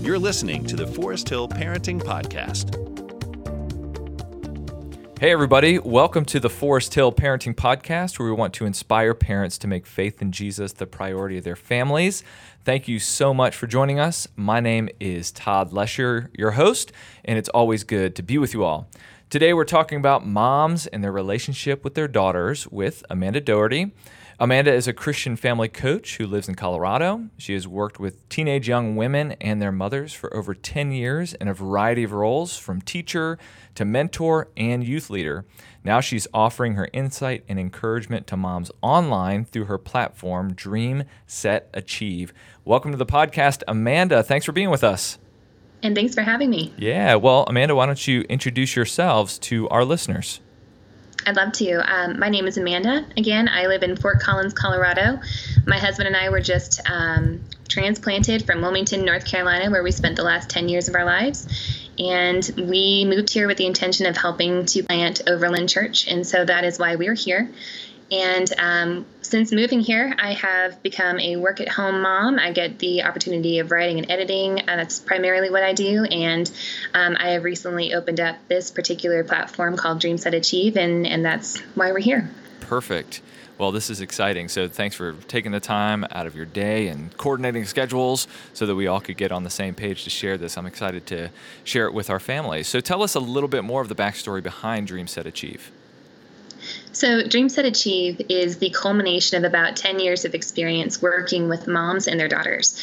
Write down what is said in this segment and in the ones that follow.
You're listening to the Forest Hill Parenting Podcast. Hey, everybody, welcome to the Forest Hill Parenting Podcast, where we want to inspire parents to make faith in Jesus the priority of their families. Thank you so much for joining us. My name is Todd Lesher, your host, and it's always good to be with you all. Today, we're talking about moms and their relationship with their daughters with Amanda Doherty. Amanda is a Christian family coach who lives in Colorado. She has worked with teenage young women and their mothers for over 10 years in a variety of roles, from teacher to mentor and youth leader. Now she's offering her insight and encouragement to moms online through her platform, Dream, Set, Achieve. Welcome to the podcast, Amanda. Thanks for being with us. And thanks for having me. Yeah, well, Amanda, why don't you introduce yourselves to our listeners? I'd love to. Um, my name is Amanda. Again, I live in Fort Collins, Colorado. My husband and I were just um, transplanted from Wilmington, North Carolina, where we spent the last 10 years of our lives. And we moved here with the intention of helping to plant Overland Church. And so that is why we're here. And um, since moving here, I have become a work at home mom. I get the opportunity of writing and editing, and that's primarily what I do. And um, I have recently opened up this particular platform called Dream Set Achieve, and, and that's why we're here. Perfect. Well, this is exciting. So, thanks for taking the time out of your day and coordinating schedules so that we all could get on the same page to share this. I'm excited to share it with our family. So, tell us a little bit more of the backstory behind Dream Set Achieve. So, Dream Set Achieve is the culmination of about 10 years of experience working with moms and their daughters.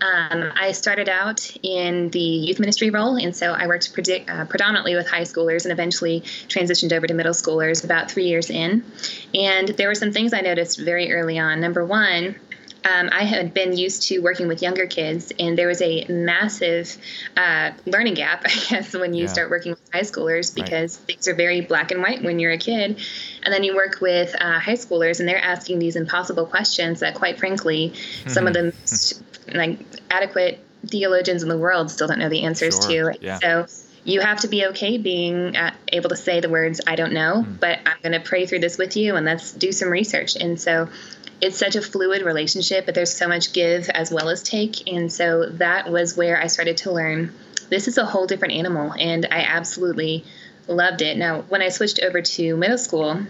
Um, I started out in the youth ministry role, and so I worked predi- uh, predominantly with high schoolers and eventually transitioned over to middle schoolers about three years in. And there were some things I noticed very early on. Number one, um, I had been used to working with younger kids, and there was a massive uh, learning gap, I guess, when you yeah. start working with high schoolers because right. things are very black and white when you're a kid. And then you work with uh, high schoolers, and they're asking these impossible questions that, quite frankly, mm-hmm. some of the most like adequate theologians in the world still don't know the answers sure. to. Yeah. So you have to be okay being uh, able to say the words "I don't know," mm. but I'm going to pray through this with you, and let's do some research. And so it's such a fluid relationship, but there's so much give as well as take. And so that was where I started to learn this is a whole different animal. And I absolutely loved it. Now, when I switched over to middle school,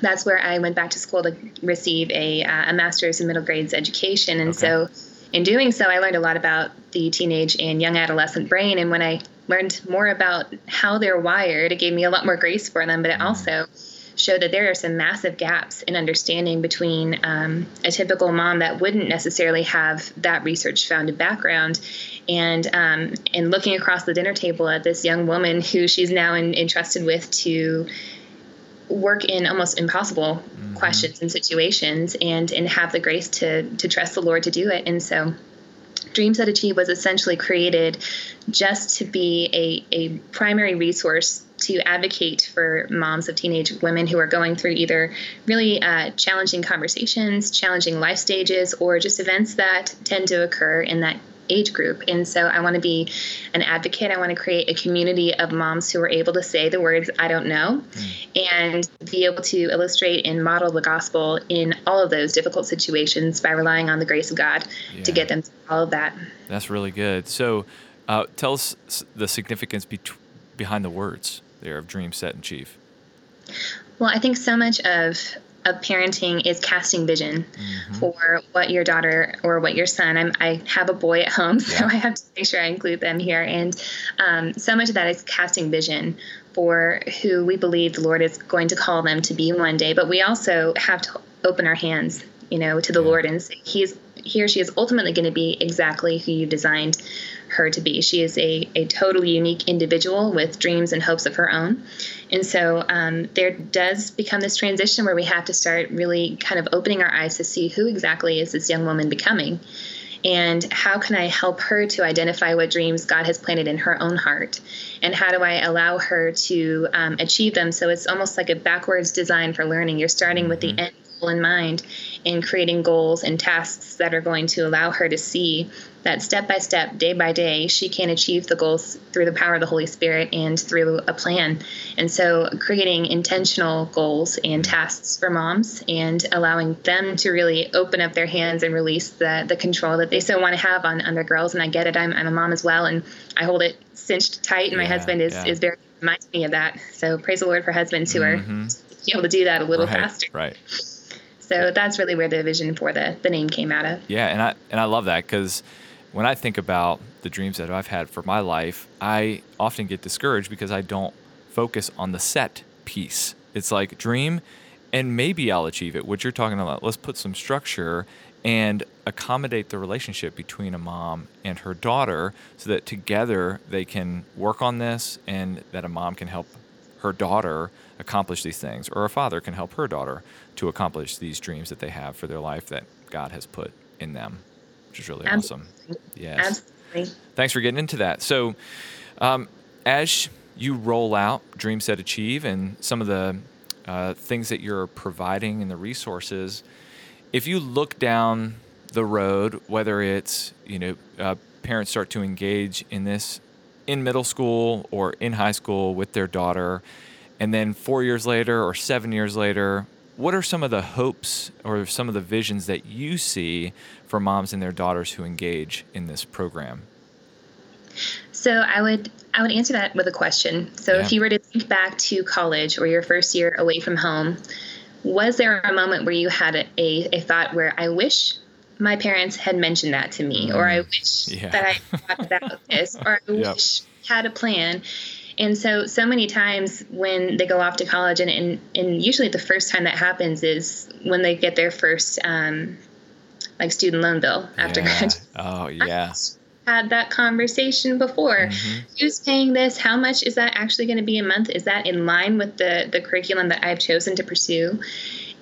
that's where I went back to school to receive a, uh, a master's in middle grades education. And okay. so, in doing so, I learned a lot about the teenage and young adolescent brain. And when I learned more about how they're wired, it gave me a lot more grace for them, but it mm. also showed that there are some massive gaps in understanding between um, a typical mom that wouldn't necessarily have that research founded background and um, and looking across the dinner table at this young woman who she's now in, entrusted with to work in almost impossible mm-hmm. questions and situations and and have the grace to to trust the Lord to do it and so Dream Set Achieve was essentially created just to be a, a primary resource to advocate for moms of teenage women who are going through either really uh, challenging conversations, challenging life stages, or just events that tend to occur in that age group. And so I want to be an advocate. I want to create a community of moms who are able to say the words, I don't know, mm. and be able to illustrate and model the gospel in all of those difficult situations by relying on the grace of God yeah. to get them through all of that. That's really good. So uh, tell us the significance be- behind the words there of Dream Set Achieve. Well, I think so much of of parenting is casting vision mm-hmm. for what your daughter or what your son. I'm, i have a boy at home, so yeah. I have to make sure I include them here. And um, so much of that is casting vision for who we believe the Lord is going to call them to be one day. But we also have to open our hands, you know, to the yeah. Lord and say He's he or she is ultimately going to be exactly who you designed her to be. She is a, a totally unique individual with dreams and hopes of her own. And so um, there does become this transition where we have to start really kind of opening our eyes to see who exactly is this young woman becoming. And how can I help her to identify what dreams God has planted in her own heart? And how do I allow her to um, achieve them? So it's almost like a backwards design for learning. You're starting with the mm-hmm. end in mind and creating goals and tasks that are going to allow her to see that step by step, day by day, she can achieve the goals through the power of the Holy Spirit and through a plan. And so, creating intentional goals and tasks for moms and allowing them to really open up their hands and release the, the control that they so want to have on, on their girls. And I get it, I'm, I'm a mom as well, and I hold it cinched tight, and my Yeah, husband is, yeah. is very reminds me of that. So, praise the Lord for husbands who Mhm. are able to do that a little right, faster. right. So, that's really where the vision for the, the name came out of. Yeah, and I and I love that because when I think about the dreams that I've had for my life, I often get discouraged because I don't focus on the set piece. It's like dream, and maybe I'll achieve it. What you're talking about, let's put some structure and accommodate the relationship between a mom and her daughter so that together they can work on this and that a mom can help her daughter accomplish these things or a father can help her daughter to accomplish these dreams that they have for their life that God has put in them, which is really awesome. Yes. Absolutely. Thanks for getting into that. So, um, as you roll out Dream Set Achieve and some of the uh, things that you're providing and the resources, if you look down the road, whether it's you know uh, parents start to engage in this in middle school or in high school with their daughter, and then four years later or seven years later, what are some of the hopes or some of the visions that you see for moms and their daughters who engage in this program? So I would I would answer that with a question. So Yeah. if you were to think back to college or your first year away from home, was there a moment where you had a, a, a thought where I wish my parents had mentioned that to me, or I wish Mm. Yeah. that I thought about this, or I Yep. wish I had a plan. And so, so many times when they go off to college, and, and, and usually the first time that happens is when they get their first, um, like student loan bill after Yeah. graduation Oh yeah. had that conversation before. Mm-hmm. Who's paying this? How much is that actually going to be a month? Is that in line with the the curriculum that I've chosen to pursue?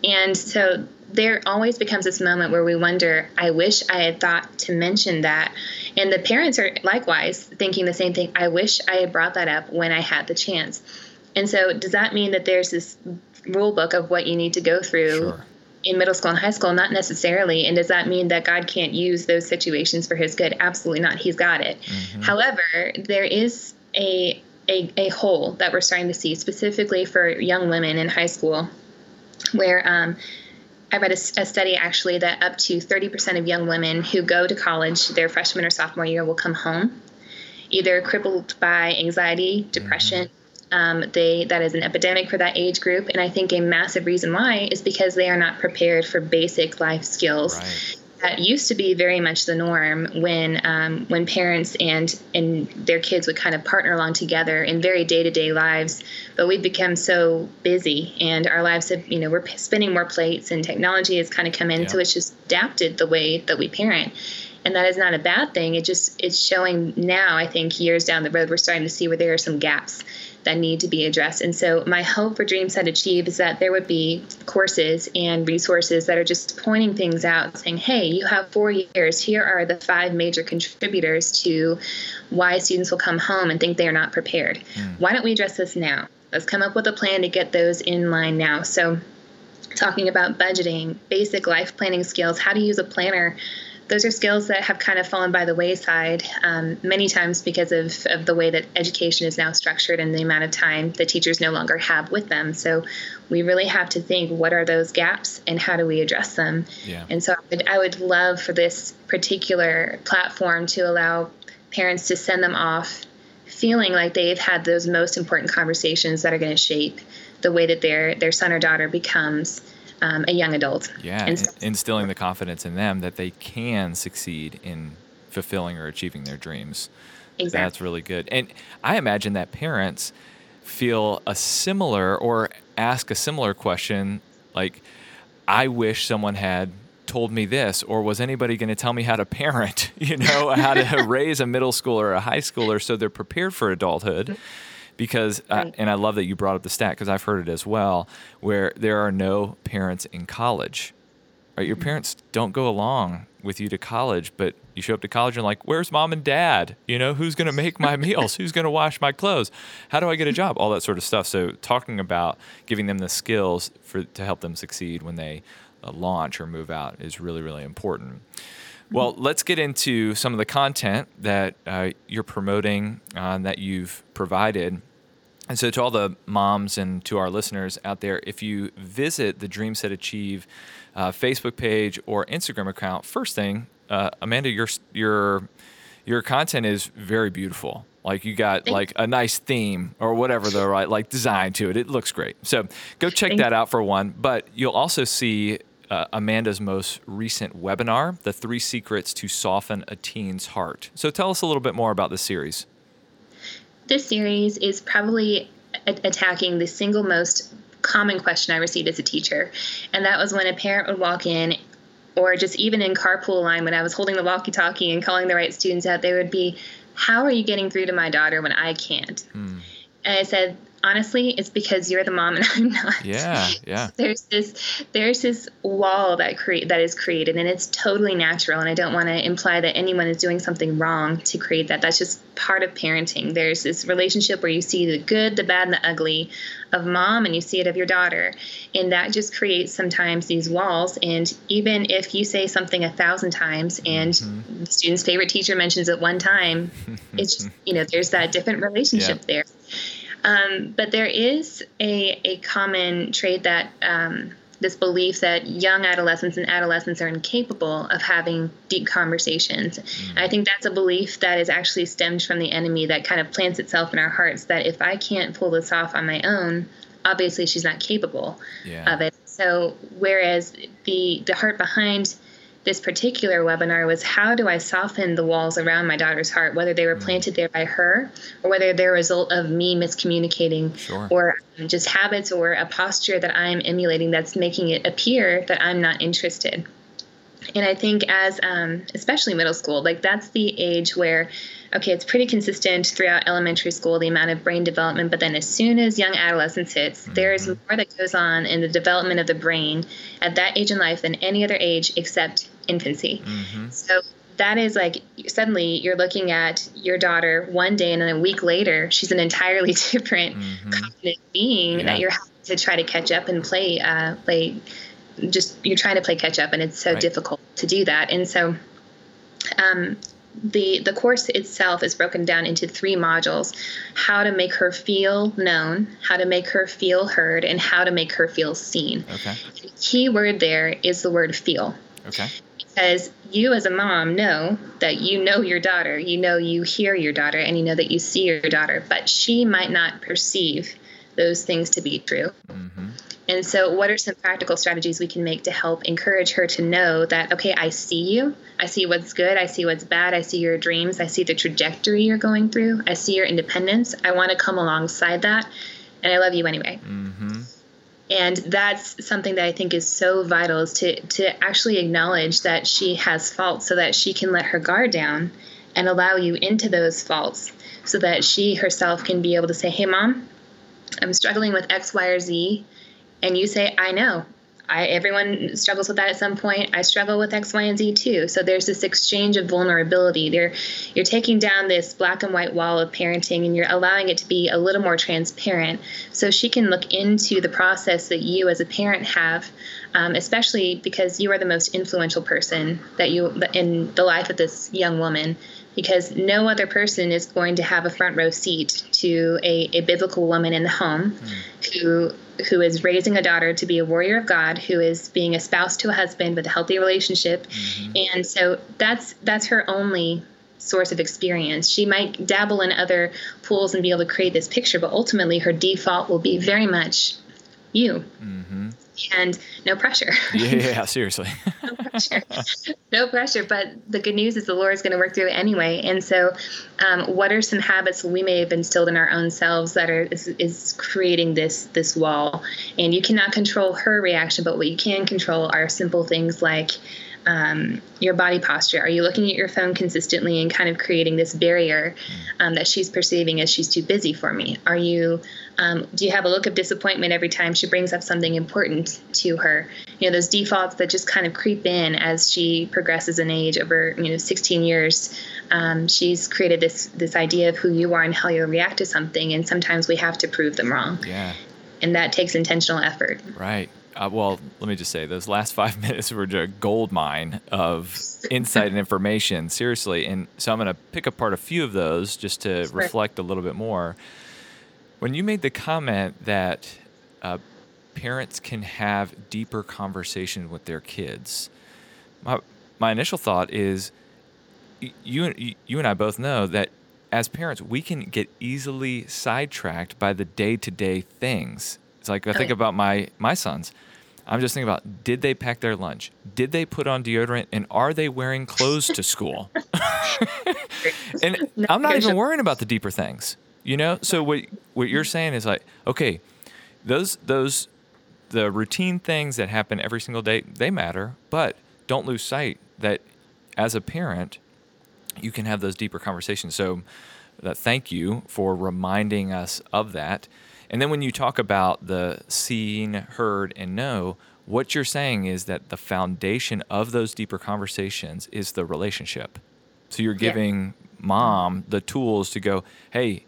And so there always becomes this moment where we wonder, I wish I had thought to mention that. And the parents are likewise thinking the same thing. I wish I had brought that up when I had the chance. And so does that mean that there's this rule book of what you need to go through Sure. in middle school and high school? Not necessarily. And does that mean that God can't use those situations for his good? Absolutely not. He's got it. However, there is a, a, a hole that we're starting to see specifically for young women in high school where um, I read a study actually that up to 30% of young women who go to college their freshman or sophomore year will come home either crippled by anxiety, depression. Um, they that is an epidemic for that age group, and I think a massive reason why is because they are not prepared for basic life skills Right. That used to be very much the norm when um, when parents and and their kids would kind of partner along together in very day to day lives. But we've become so busy, and our lives have you know we're spinning more plates, and technology has kind of come in, so it's just adapted the way that we parent. And that is not a bad thing. It just it's showing now. I think years down the road, we're starting to see where there are some gaps that need to be addressed. And so, my hope for Dream Set Achieve is that there would be courses and resources that are just pointing things out, saying, hey, you have four years. Here are the five major contributors to why students will come home and think they are not prepared. Hmm. Why don't we address this now? Let's come up with a plan to get those in line now. So, talking about budgeting, basic life planning skills, how to use a planner. Those are skills that have kind of fallen by the wayside um, many times because of, of the way that education is now structured and the amount of time the teachers no longer have with them. So we really have to think what are those gaps and how do we address them? Yeah. And so I would, I would love for this particular platform to allow parents to send them off feeling like they've had those most important conversations that are going to shape the way that their their son or daughter becomes um, a young adult. Yeah, And instilling the confidence in them that they can succeed in fulfilling or achieving their dreams. Exactly. That's really good. And I imagine that parents feel a similar or ask a similar question like, I wish someone had told me this, or was anybody going to tell me how to parent, you know, how to raise a middle schooler or a high schooler so they're prepared for adulthood? Because, Right. and I love that you brought up the stat because I've heard it as well, where there are no parents in college. Right? Your parents don't go along with you to college, but you show up to college and like, where's mom and dad? You know, who's going to make my meals? Who's going to wash my clothes? How do I get a job? All that sort of stuff. So talking about giving them the skills for to help them succeed when they uh, launch or move out is really, really important. Well, let's get into some of the content that uh, you're promoting uh, that you've provided. And so, to all the moms and to our listeners out there, if you visit the Dream Set Achieve uh, Facebook page or Instagram account, first thing, uh, Amanda, your your your content is very beautiful. Like you got Thanks. like a nice theme or whatever the right like design to it. It looks great. So go check Thanks. that out for one. But you'll also see uh, Amanda's most recent webinar, The Three Secrets to Soften a Teen's Heart. So tell us a little bit more about this series. This series is probably a- attacking the single most common question I received as a teacher. And that was when a parent would walk in or just even in carpool line when I was holding the walkie talkie and calling the right students out, they would be, How are you getting through to my daughter when I can't? Mm. And I said, honestly it's because you're the mom and i'm not. Yeah yeah. There's this there's this wall that create that is created and it's totally natural and i don't want to imply that anyone is doing something wrong to create that. That's just part of parenting. There's this relationship where you see the good the bad and the ugly of mom and you see it of your daughter. And that just creates sometimes these walls and even if you say something a thousand times and mm-hmm. the student's favorite teacher mentions it one time it's just you know there's that different relationship yeah. there um, but there is a, a common trait that um, this belief that young adolescents and adolescents are incapable of having deep conversations. Mm. I think that's a belief that is actually stemmed from the enemy that kind of plants itself in our hearts that if I can't pull this off on my own, obviously she's not capable yeah. of it. So whereas the the heart behind this particular webinar was how do I soften the walls around my daughter's heart, whether they were mm. planted there by her or whether they're a result of me miscommunicating sure. or just habits or a posture that I'm emulating that's making it appear that I'm not interested. And I think as um, especially middle school, like that's the age where okay, it's pretty consistent throughout elementary school, the amount of brain development, but then as soon as young adolescence hits, mm-hmm. there's more that goes on in the development of the brain at that age in life than any other age except infancy. Mm-hmm. So that is like suddenly you're looking at your daughter one day and then a week later she's an entirely different mm-hmm. confident being yeah. that you're having to try to catch up and play uh, play just you're trying to play catch up and it's so right. difficult to do that and so um, the the course itself is broken down into three modules how to make her feel known how to make her feel heard and how to make her feel seen okay the key word there is the word feel okay because you as a mom know that you know your daughter you know you hear your daughter and you know that you see your daughter but she might not perceive those things to be true mm-hmm. And so, what are some practical strategies we can make to help encourage her to know that, okay, I see you. I see what's good. I see what's bad. I see your dreams. I see the trajectory you're going through. I see your independence. I want to come alongside that. And I love you anyway. Mm-hmm. And that's something that I think is so vital is to, to actually acknowledge that she has faults so that she can let her guard down and allow you into those faults so that she herself can be able to say, hey, mom, I'm struggling with X, Y, or Z and you say, I know. I, everyone struggles with that at some point. I struggle with X, Y, and Z too. So there's this exchange of vulnerability. There, you're taking down this black and white wall of parenting, and you're allowing it to be a little more transparent, so she can look into the process that you as a parent have, um, especially because you are the most influential person that you in the life of this young woman because no other person is going to have a front row seat to a, a biblical woman in the home mm. who who is raising a daughter to be a warrior of God, who is being a spouse to a husband with a healthy relationship. Mm-hmm. And so that's that's her only source of experience. She might dabble in other pools and be able to create this picture, but ultimately her default will be very much you. Mm-hmm and no pressure. yeah, seriously. no pressure. No pressure. But the good news is the Lord is going to work through it anyway. And so, um, what are some habits we may have instilled in our own selves that are is, is creating this this wall? And you cannot control her reaction, but what you can control are simple things like um, your body posture? Are you looking at your phone consistently and kind of creating this barrier um, that she's perceiving as she's too busy for me? Are you um, do you have a look of disappointment every time she brings up something important to her? You know those defaults that just kind of creep in as she progresses in age over you know 16 years. Um, she's created this this idea of who you are and how you'll react to something, and sometimes we have to prove them wrong. Yeah. And that takes intentional effort. Right. Uh, well, let me just say those last five minutes were a gold mine of insight and information. Seriously, and so I'm going to pick apart a few of those just to Sure. reflect a little bit more. When you made the comment that uh, parents can have deeper conversation with their kids, my my initial thought is you and you and I both know that as parents we can get easily sidetracked by the day-to-day things. It's like I think about my my sons. I'm just thinking about did they pack their lunch? Did they put on deodorant and are they wearing clothes to school? and I'm not even worrying about the deeper things. You know? So what what you're saying is like, okay, those those the routine things that happen every single day, they matter, but don't lose sight that as a parent, you can have those deeper conversations. So, uh, thank you for reminding us of that. And then when you talk about the seen, heard, and know, what you're saying is that the foundation of those deeper conversations is the relationship. So you're Yeah. giving mom the tools to go, hey,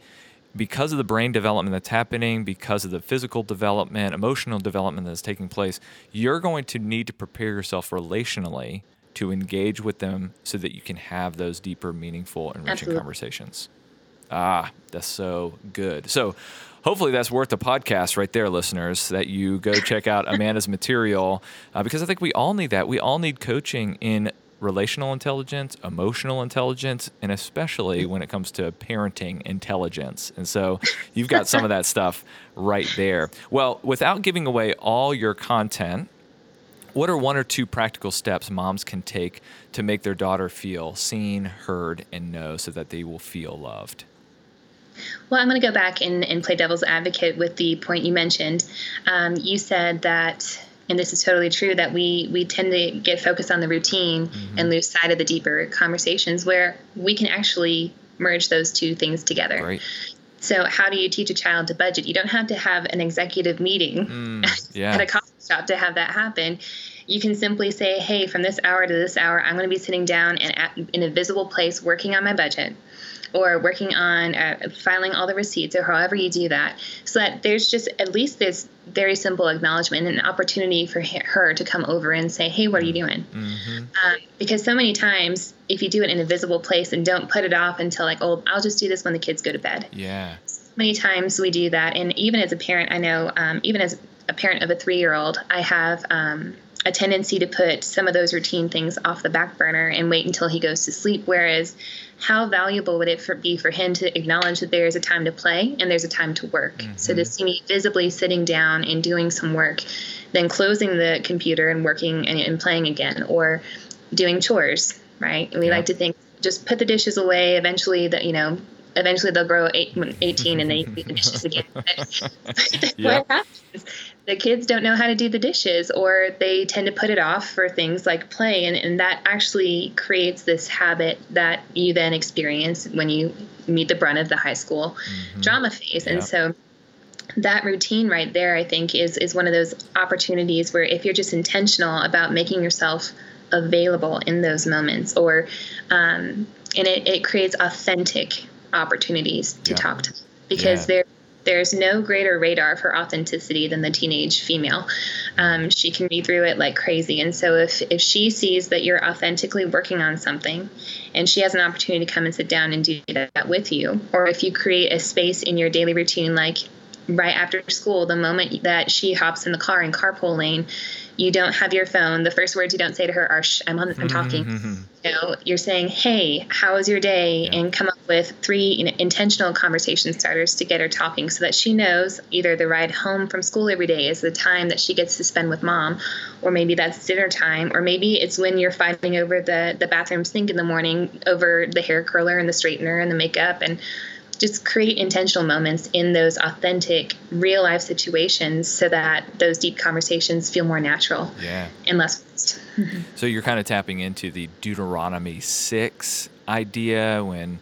because of the brain development that's happening, because of the physical development, emotional development that's taking place, you're going to need to prepare yourself relationally to engage with them so that you can have those deeper, meaningful, enriching conversations. Ah, that's so good. So, hopefully, that's worth the podcast right there, listeners, that you go check out Amanda's material uh, because I think we all need that. We all need coaching in relational intelligence, emotional intelligence, and especially when it comes to parenting intelligence. And so, you've got some of that stuff right there. Well, without giving away all your content, what are one or two practical steps moms can take to make their daughter feel seen, heard, and know so that they will feel loved? Well, I'm going to go back and, and play devil's advocate with the point you mentioned. Um, you said that, and this is totally true, that we we tend to get focused on the routine and lose sight of the deeper conversations where we can actually merge those two things together. Right. So, how do you teach a child to budget? You don't have to have an executive meeting Mm, yeah. at a coffee shop to have that happen. You can simply say, hey, from this hour to this hour, I'm going to be sitting down and at, in a visible place working on my budget or working on uh, filing all the receipts or however you do that so that there's just at least this very simple acknowledgement and an opportunity for her to come over and say hey what are you doing Mhm. um, because so many times if you do it in a visible place and don't put it off until like oh i'll just do this when the kids go to bed Yeah. so many times we do that and even as a parent i know um, even as a parent of a three-year-old i have um, a tendency to put some of those routine things off the back burner and wait until he goes to sleep. Whereas how valuable would it for, be for him to acknowledge that there is a time to play and there's a time to work? So mm-hmm. to see me visibly sitting down and doing some work then closing the computer and working and, and playing again or doing chores right? And we Yeah. like to think just put the dishes away. Eventually that you know eventually they'll grow eight, 18 and they do the dishes again. Yeah. What happens? The kids don't know how to do the dishes, or they tend to put it off for things like play, and, and that actually creates this habit that you then experience when you meet the brunt of the high school drama phase. And so that routine right there, I think, is is one of those opportunities where if you're just intentional about making yourself available in those moments, or um, and it, it creates authentic opportunities to Yeah. talk to, them because Yeah. there there's no greater radar for authenticity than the teenage female. Um, she can read through it like crazy, and so if if she sees that you're authentically working on something, and she has an opportunity to come and sit down and do that with you, or if you create a space in your daily routine, like right after school, the moment that she hops in the car in carpool lane, you don't have your phone. The first words you don't say to her are, I'm on, I'm talking. Mm-hmm. You know, you're saying, Hey, how was your day? Yeah. And come up with three you know, intentional conversation starters to get her talking so that she knows either the ride home from school every day is the time that she gets to spend with mom, or maybe that's dinner time, or maybe it's when you're fighting over the, the bathroom sink in the morning over the hair curler and the straightener and the makeup and just create intentional moments in those authentic real life situations so that those deep conversations feel more natural Yeah. and less forced. So you're kind of tapping into the Deuteronomy 6 idea when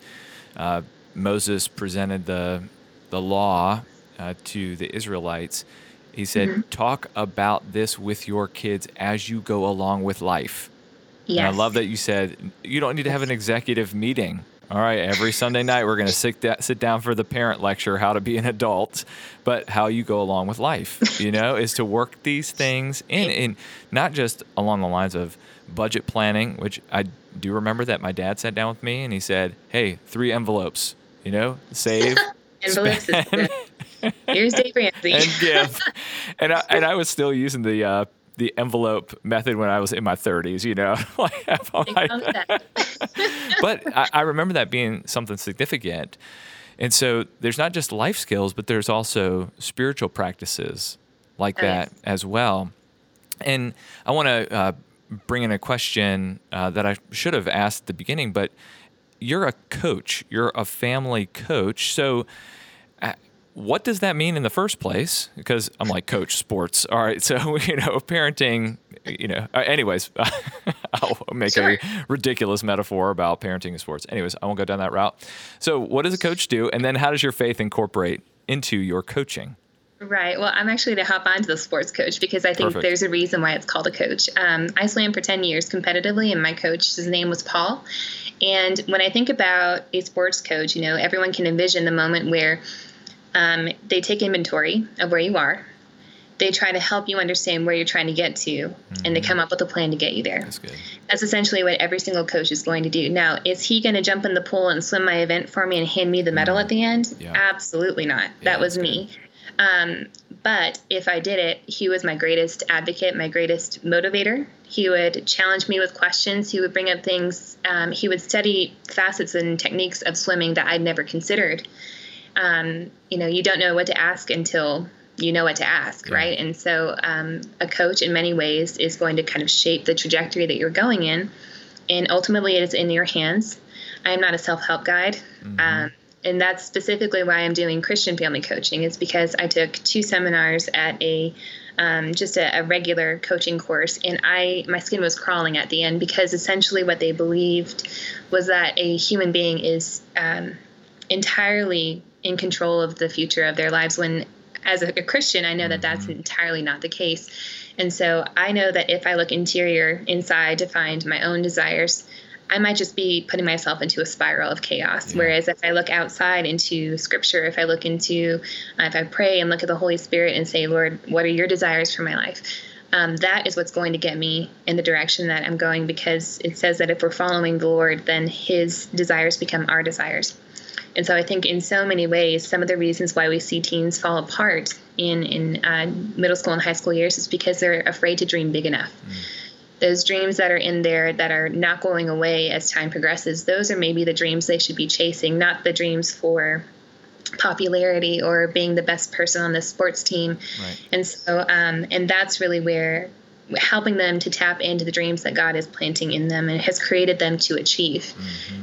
uh, Moses presented the, the law uh, to the Israelites. He said, Talk about this with your kids as you go along with life. Yes. And I love that you said you don't need to have an executive meeting All right, every Sunday night we're going to sit, da- sit down for the parent lecture, how to be an adult, but how you go along with life, you know, is to work these things in, in not just along the lines of budget planning, which I do remember that my dad sat down with me and he said, "Hey, three envelopes, you know, save, Envelopes is spend. Here's Dave Ramsey. and give." And I, and I was still using the uh, the envelope method when I was in my 30s, you know, like have all my- How's that? but I, I remember that being something significant. And so there's not just life skills, but there's also spiritual practices like Oh, that as well. And I want to uh, bring in a question uh, that I should have asked at the beginning, but you're a coach, you're a family coach. So, uh, what does that mean in the first place? Because I'm like coach sports. All right, so you know, parenting. You know, uh, anyways, I'll make Sure. a ridiculous metaphor about parenting and sports. Anyways, I won't go down that route. So, what does a coach do, and then how does your faith incorporate into your coaching? Right. Well, I'm actually to hop onto the sports coach because I think Perfect. there's a reason why it's called a coach. Um, I swam for 10 years competitively, and my coach, his name was Paul. And when I think about a sports coach, you know, everyone can envision the moment where um, they take inventory of where you are. They try to help you understand where you're trying to get to, and they come up with a plan to get you there. That's good. That's essentially what every single coach is going to do. Now, is he going to jump in the pool and swim my event for me and hand me the medal at the end? Yeah. Absolutely not. Yeah, that was me. Um, but if I did it, he was my greatest advocate, my greatest motivator. He would challenge me with questions. He would bring up things. Um, he would study facets and techniques of swimming that I'd never considered. Um, you know, you don't know what to ask until you know what to ask, Yeah. right? And so, um, a coach, in many ways, is going to kind of shape the trajectory that you're going in, and ultimately, it is in your hands. I am not a self-help guide. Um, and that's specifically why I'm doing Christian family coaching. Is because I took two seminars at a um, just a, a regular coaching course, and I my skin was crawling at the end because essentially what they believed was that a human being is um, entirely in control of the future of their lives. When as a, Christian, I know that that's entirely not the case. And so I know that if I look interior inside to find my own desires, I might just be putting myself into a spiral of chaos. Yeah. Whereas if I look outside into scripture, if I look into, uh, if I pray and look at the Holy Spirit and say, Lord, what are your desires for my life? Um, that is what's going to get me in the direction that I'm going because it says that if we're following the Lord, then his desires become our desires. And so I think in so many ways, some of the reasons why we see teens fall apart in, in uh, middle school and high school years is because they're afraid to dream big enough those dreams that are in there that are not going away as time progresses, those are maybe the dreams they should be chasing, not the dreams for popularity or being the best person on the sports team. Right. And so, um, and that's really where helping them to tap into the dreams that God is planting in them and has created them to achieve.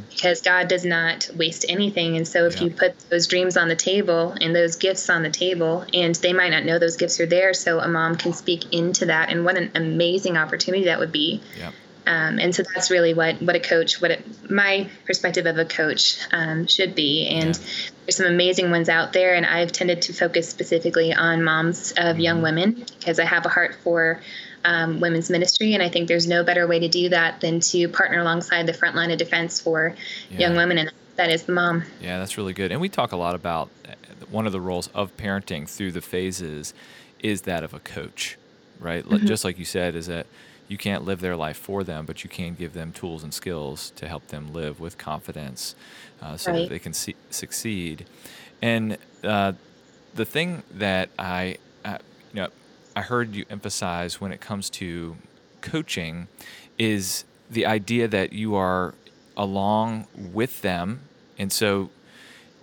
Because God does not waste anything. And so, if Mm-hmm. Yeah. you put those dreams on the table and those gifts on the table, and they might not know those gifts are there, so a mom can speak into that. And what an amazing opportunity that would be. Yep. Um, and so that's really what, what a coach, what it, my perspective of a coach um, should be. And Yeah. There's some amazing ones out there. And I've tended to focus specifically on moms of young women because I have a heart for um, women's ministry. And I think there's no better way to do that than to partner alongside the front line of defense for Yeah. young women. And that is the mom. Yeah, that's really good. And we talk a lot about uh, one of the roles of parenting through the phases is that of a coach, right? Li- Just like you said, is that you can't live their life for them, but you can give them tools and skills to help them live with confidence uh, so that they can see, succeed. And uh, the thing that I, uh, you know, I heard you emphasize when it comes to coaching is the idea that you are along with them. And so,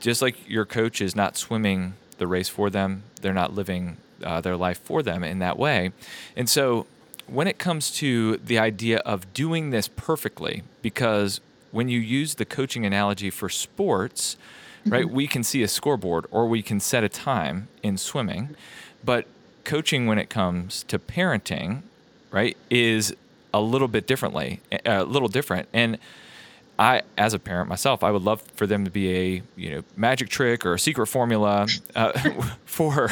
just like your coach is not swimming the race for them, they're not living uh, their life for them in that way. And so, when it comes to the idea of doing this perfectly, because when you use the coaching analogy for sports, right, we can see a scoreboard or we can set a time in swimming, but coaching when it comes to parenting, right, is a little bit differently, a little different. And I, as a parent myself, I would love for them to be a you know magic trick or a secret formula uh, for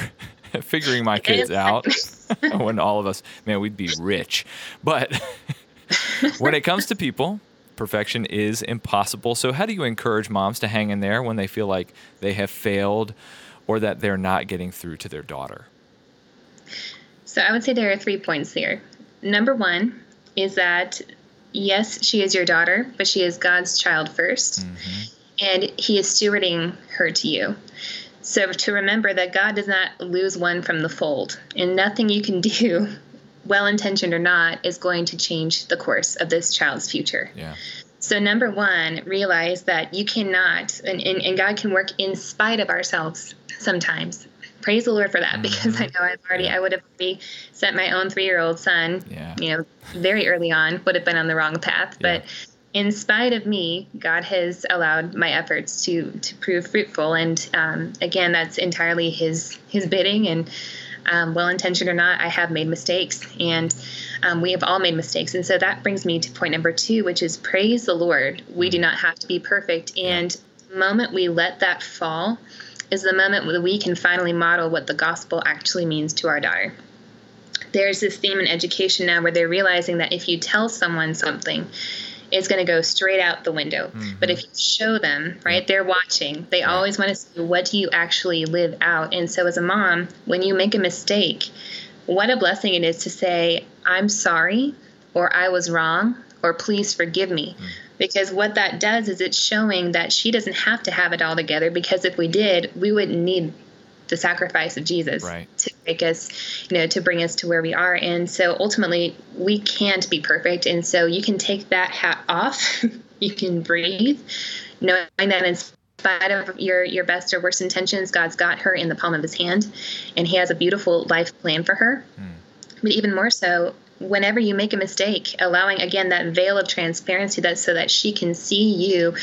figuring my kids out. when all of us, man, we'd be rich. But when it comes to people, perfection is impossible. So, how do you encourage moms to hang in there when they feel like they have failed or that they're not getting through to their daughter? So, I would say there are three points there. Number one is that yes, she is your daughter, but she is God's child 1st mm-hmm. and He is stewarding her to you. So, to remember that God does not lose one from the fold, and nothing you can do well intentioned or not, is going to change the course of this child's future. Yeah. So, number one, realize that you cannot, and, and, and God can work in spite of ourselves sometimes. Praise the Lord for that, mm-hmm. because I know I've already, I would have already sent my own three year old son, yeah. you know, very early on, would have been on the wrong path. Yeah. In spite of me, God has allowed my efforts to to prove fruitful, and um, again, that's entirely His His bidding. And um, well intentioned or not, I have made mistakes. And um, we have all made mistakes. And so that brings me to point number two, which is praise the Lord. We do not have to be perfect. And the moment we let that fall is the moment that we can finally model what the gospel actually means to our daughter. There's this theme in education now where they're realizing that if you tell someone something, is going to go straight out the window. Mm-hmm. But if you show them, right, they're watching. They always want to see what do you actually live out. And so as a mom, when you make a mistake, what a blessing it is to say, I'm sorry, or I was wrong, or please forgive me. Mm. Because what that does is it's showing that she doesn't have to have it all together. Because if we did, we wouldn't need the sacrifice of Jesus right. to make us, you know, to bring us to where we are. And so ultimately, we can't be perfect. And so you can take that hat off, you can breathe, knowing that in spite of your your best or worst intentions, God's got her in the palm of His hand, and He has a beautiful life plan for her. Mm. But even more so, whenever you make a mistake, allowing again that veil of transparency that so that she can see you.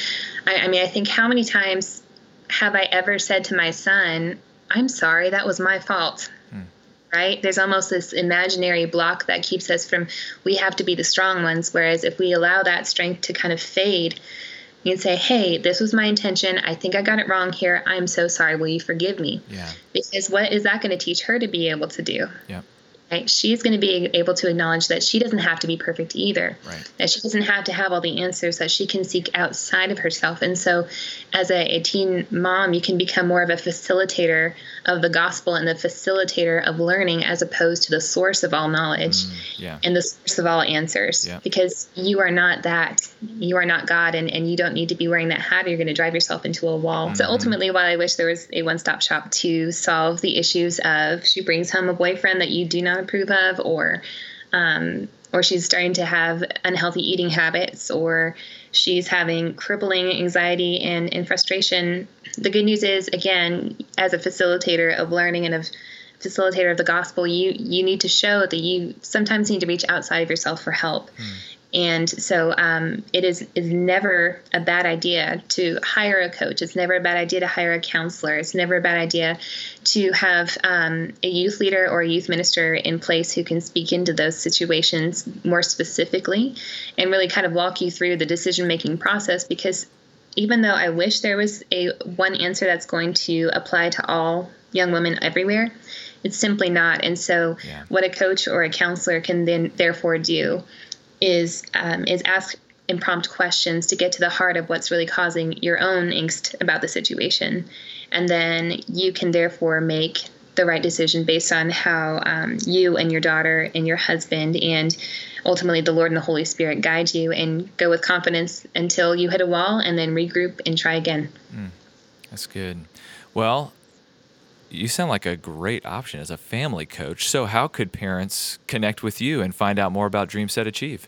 I, I mean, I think how many times have I ever said to my son, I'm sorry, that was my fault. Hmm. Right? There's almost this imaginary block that keeps us from, we have to be the strong ones. Whereas if we allow that strength to kind of fade, you can say, hey, this was my intention. I think I got it wrong here. I'm so sorry. Will you forgive me? Yeah. Because what is that going to teach her to be able to do? Yeah right? She's going to be able to acknowledge that she doesn't have to be perfect either. Right. That she doesn't have to have all the answers. That she can seek outside of herself. And so, as a, a teen mom, you can become more of a facilitator of the gospel and the facilitator of learning, as opposed to the source of all knowledge mm, yeah. and the source of all answers. Yeah. Because you are not that. You are not God, and, and you don't need to be wearing that hat. Or you're going to drive yourself into a wall. Mm-hmm. So ultimately, while I wish there was a one-stop shop to solve the issues of she brings home a boyfriend that you do not approve of, or um, or she's starting to have unhealthy eating habits, or she's having crippling anxiety and, and frustration. The good news is, again, as a facilitator of learning and of facilitator of the gospel, you you need to show that you sometimes need to reach outside of yourself for help. Mm. And so um, it is is never a bad idea to hire a coach. It's never a bad idea to hire a counselor. It's never a bad idea to have um, a youth leader or a youth minister in place who can speak into those situations more specifically and really kind of walk you through the decision making process. Because even though I wish there was a one answer that's going to apply to all young women everywhere, it's simply not. And so, yeah. what a coach or a counselor can then therefore do is um, is ask impromptu questions to get to the heart of what's really causing your own angst about the situation, and then you can therefore make the right decision based on how um, you and your daughter and your husband and ultimately the Lord and the Holy Spirit guide you and go with confidence until you hit a wall and then regroup and try again. Mm, that's good. Well, you sound like a great option as a family coach. So, how could parents connect with you and find out more about Dream Set Achieve?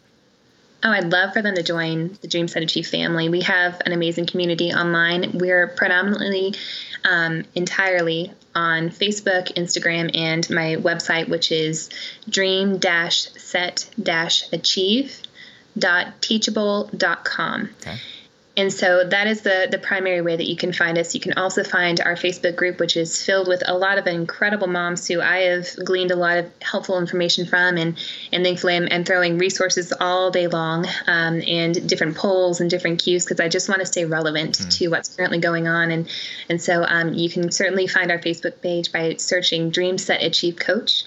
Oh, I'd love for them to join the Dream Set Achieve family. We have an amazing community online. We're predominantly um, entirely on Facebook, Instagram, and my website, which is dream-set-achieve.teachable.com. Okay. And so that is the the primary way that you can find us. You can also find our Facebook group, which is filled with a lot of incredible moms who I have gleaned a lot of helpful information from, and and thankfully I'm, I'm throwing resources all day long, um, and different polls and different cues because I just want to stay relevant mm. to what's currently going on. And and so um, you can certainly find our Facebook page by searching Dream Set Achieve Coach.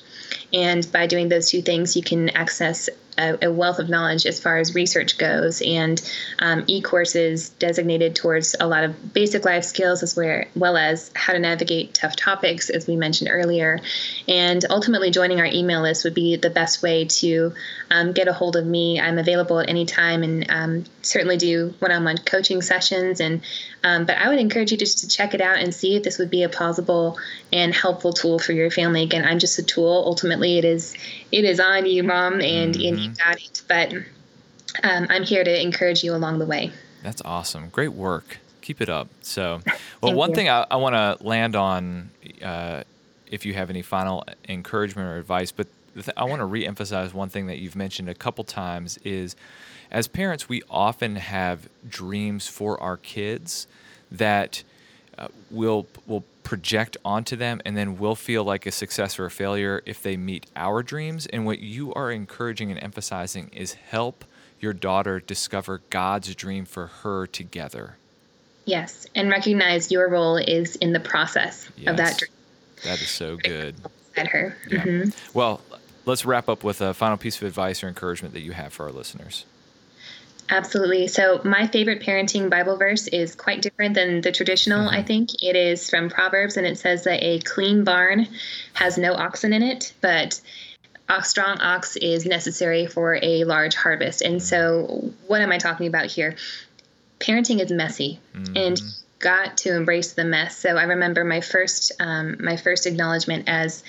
And by doing those two things, you can access a, a, wealth of knowledge as far as research goes, and um, e-courses designated towards a lot of basic life skills as well as how to navigate tough topics, as we mentioned earlier. And ultimately, joining our email list would be the best way to um, get a hold of me. I'm available at any time, and um, certainly do one-on-one coaching sessions. And um, but I would encourage you just to check it out and see if this would be a plausible and helpful tool for your family. Again, I'm just a tool. Ultimately, it is it is on you, mom, and, and you got it. But um, I'm here to encourage you along the way. That's awesome. Great work. Keep it up. So, well, one you. thing I, I want to land on, uh, if you have any final encouragement or advice, but th- I want to reemphasize one thing that you've mentioned a couple times is as parents, we often have dreams for our kids that uh, will will project onto them and then we'll feel like a success or a failure if they meet our dreams and what you are encouraging and emphasizing is help your daughter discover God's dream for her together. Yes, and recognize your role is in the process yes, of that dream. That is so good. At her. Yeah. Mm-hmm. Well, let's wrap up with a final piece of advice or encouragement that you have for our listeners. Absolutely. So, my favorite parenting Bible verse is quite different than the traditional, mm-hmm. I think. It is from Proverbs, and it says that a clean barn has no oxen in it, but a strong ox is necessary for a large harvest. And so, what am I talking about here? Parenting is messy, mm-hmm. and got to embrace the mess. So, I remember my first um, my first acknowledgement as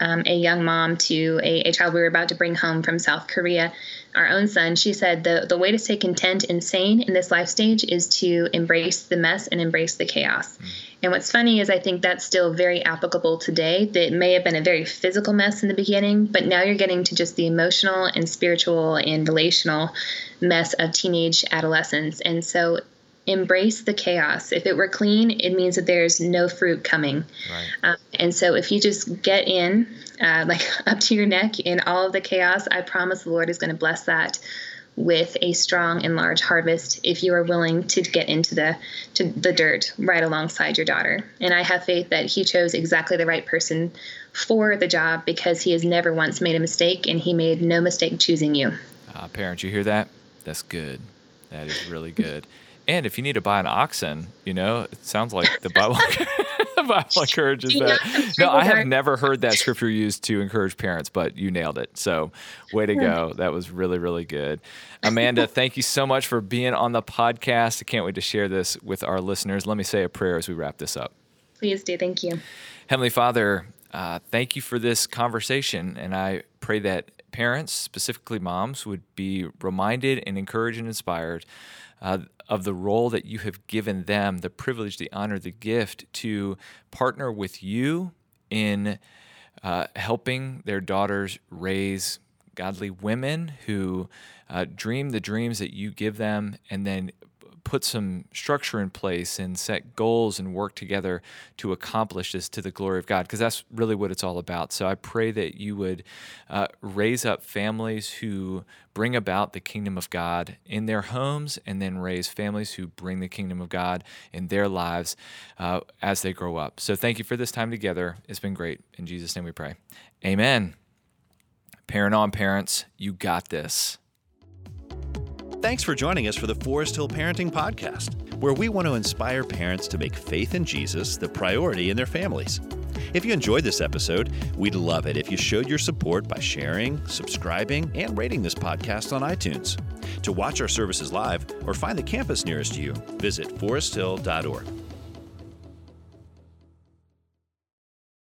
um, a young mom to a, a child we were about to bring home from South Korea our own son, she said the, the way to stay content and sane in this life stage is to embrace the mess and embrace the chaos. Mm. And what's funny is I think that's still very applicable today. That may have been a very physical mess in the beginning, but now you're getting to just the emotional and spiritual and relational mess of teenage adolescence. And so embrace the chaos. If it were clean, it means that there's no fruit coming. Right. Um, and so if you just get in, uh, like up to your neck in all of the chaos, I promise the Lord is going to bless that with a strong and large harvest if you are willing to get into the to the dirt right alongside your daughter. And I have faith that he chose exactly the right person for the job because he has never once made a mistake and he made no mistake choosing you. Uh, parents, you hear that? That's good. That is really good. And if you need to buy an oxen, you know, it sounds like the Bible, the Bible encourages that. No, I have never heard that scripture used to encourage parents, but you nailed it. So, way to go. That was really, really good. Amanda, thank you so much for being on the podcast. I can't wait to share this with our listeners. Let me say a prayer as we wrap this up. Please do. Thank you. Heavenly Father, uh, thank you for this conversation. And I pray that parents, specifically moms, would be reminded and encouraged and inspired uh, of the role that you have given them, the privilege, the honor, the gift to partner with you in uh, helping their daughters raise godly women who uh, dream the dreams that you give them and then put some structure in place and set goals and work together to accomplish this to the glory of God, because that's really what it's all about. So I pray that you would uh, raise up families who bring about the kingdom of God in their homes, and then raise families who bring the kingdom of God in their lives uh, as they grow up. So thank you for this time together. It's been great. In Jesus' name we pray. Amen. Parent on parents, you got this. Thanks for joining us for the Forest Hill Parenting Podcast, where we want to inspire parents to make faith in Jesus the priority in their families. If you enjoyed this episode, we'd love it if you showed your support by sharing, subscribing, and rating this podcast on iTunes. To watch our services live or find the campus nearest you, visit foresthill.org.